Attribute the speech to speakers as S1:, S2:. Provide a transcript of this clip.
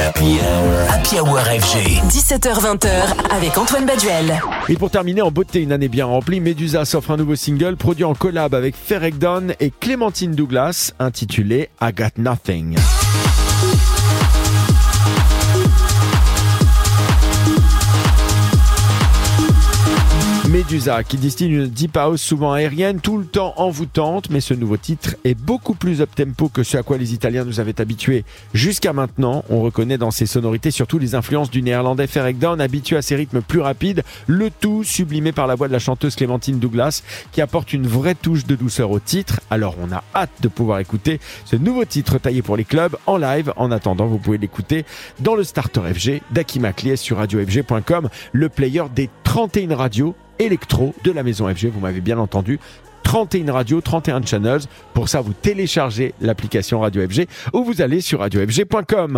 S1: Happy Hour. Happy Hour FG.
S2: 17h20h avec Antoine Baduel.
S3: Et pour terminer en beauté, une année bien remplie, Medusa s'offre un nouveau single produit en collab avec Ferrek Dawn et Clémentine Douglas intitulé I Got Nothing. Medusa qui distille une deep house souvent aérienne, tout le temps envoûtante, mais ce nouveau titre est beaucoup plus up-tempo que ce à quoi les Italiens nous avaient habitués jusqu'à maintenant. On reconnaît dans ses sonorités surtout les influences du néerlandais Ferek Dawn, habitué à ses rythmes plus rapides, le tout sublimé par la voix de la chanteuse Clémentine Douglas, qui apporte une vraie touche de douceur au titre. Alors on a hâte de pouvoir écouter ce nouveau titre taillé pour les clubs en live. En attendant, vous pouvez l'écouter dans le Starter FG d'Aki sur radiofg.com, le player des 31 radios électro de la maison FG, vous m'avez bien entendu. 31 radios, 31 channels. Pour ça, vous téléchargez l'application Radio FG ou vous allez sur radiofg.com.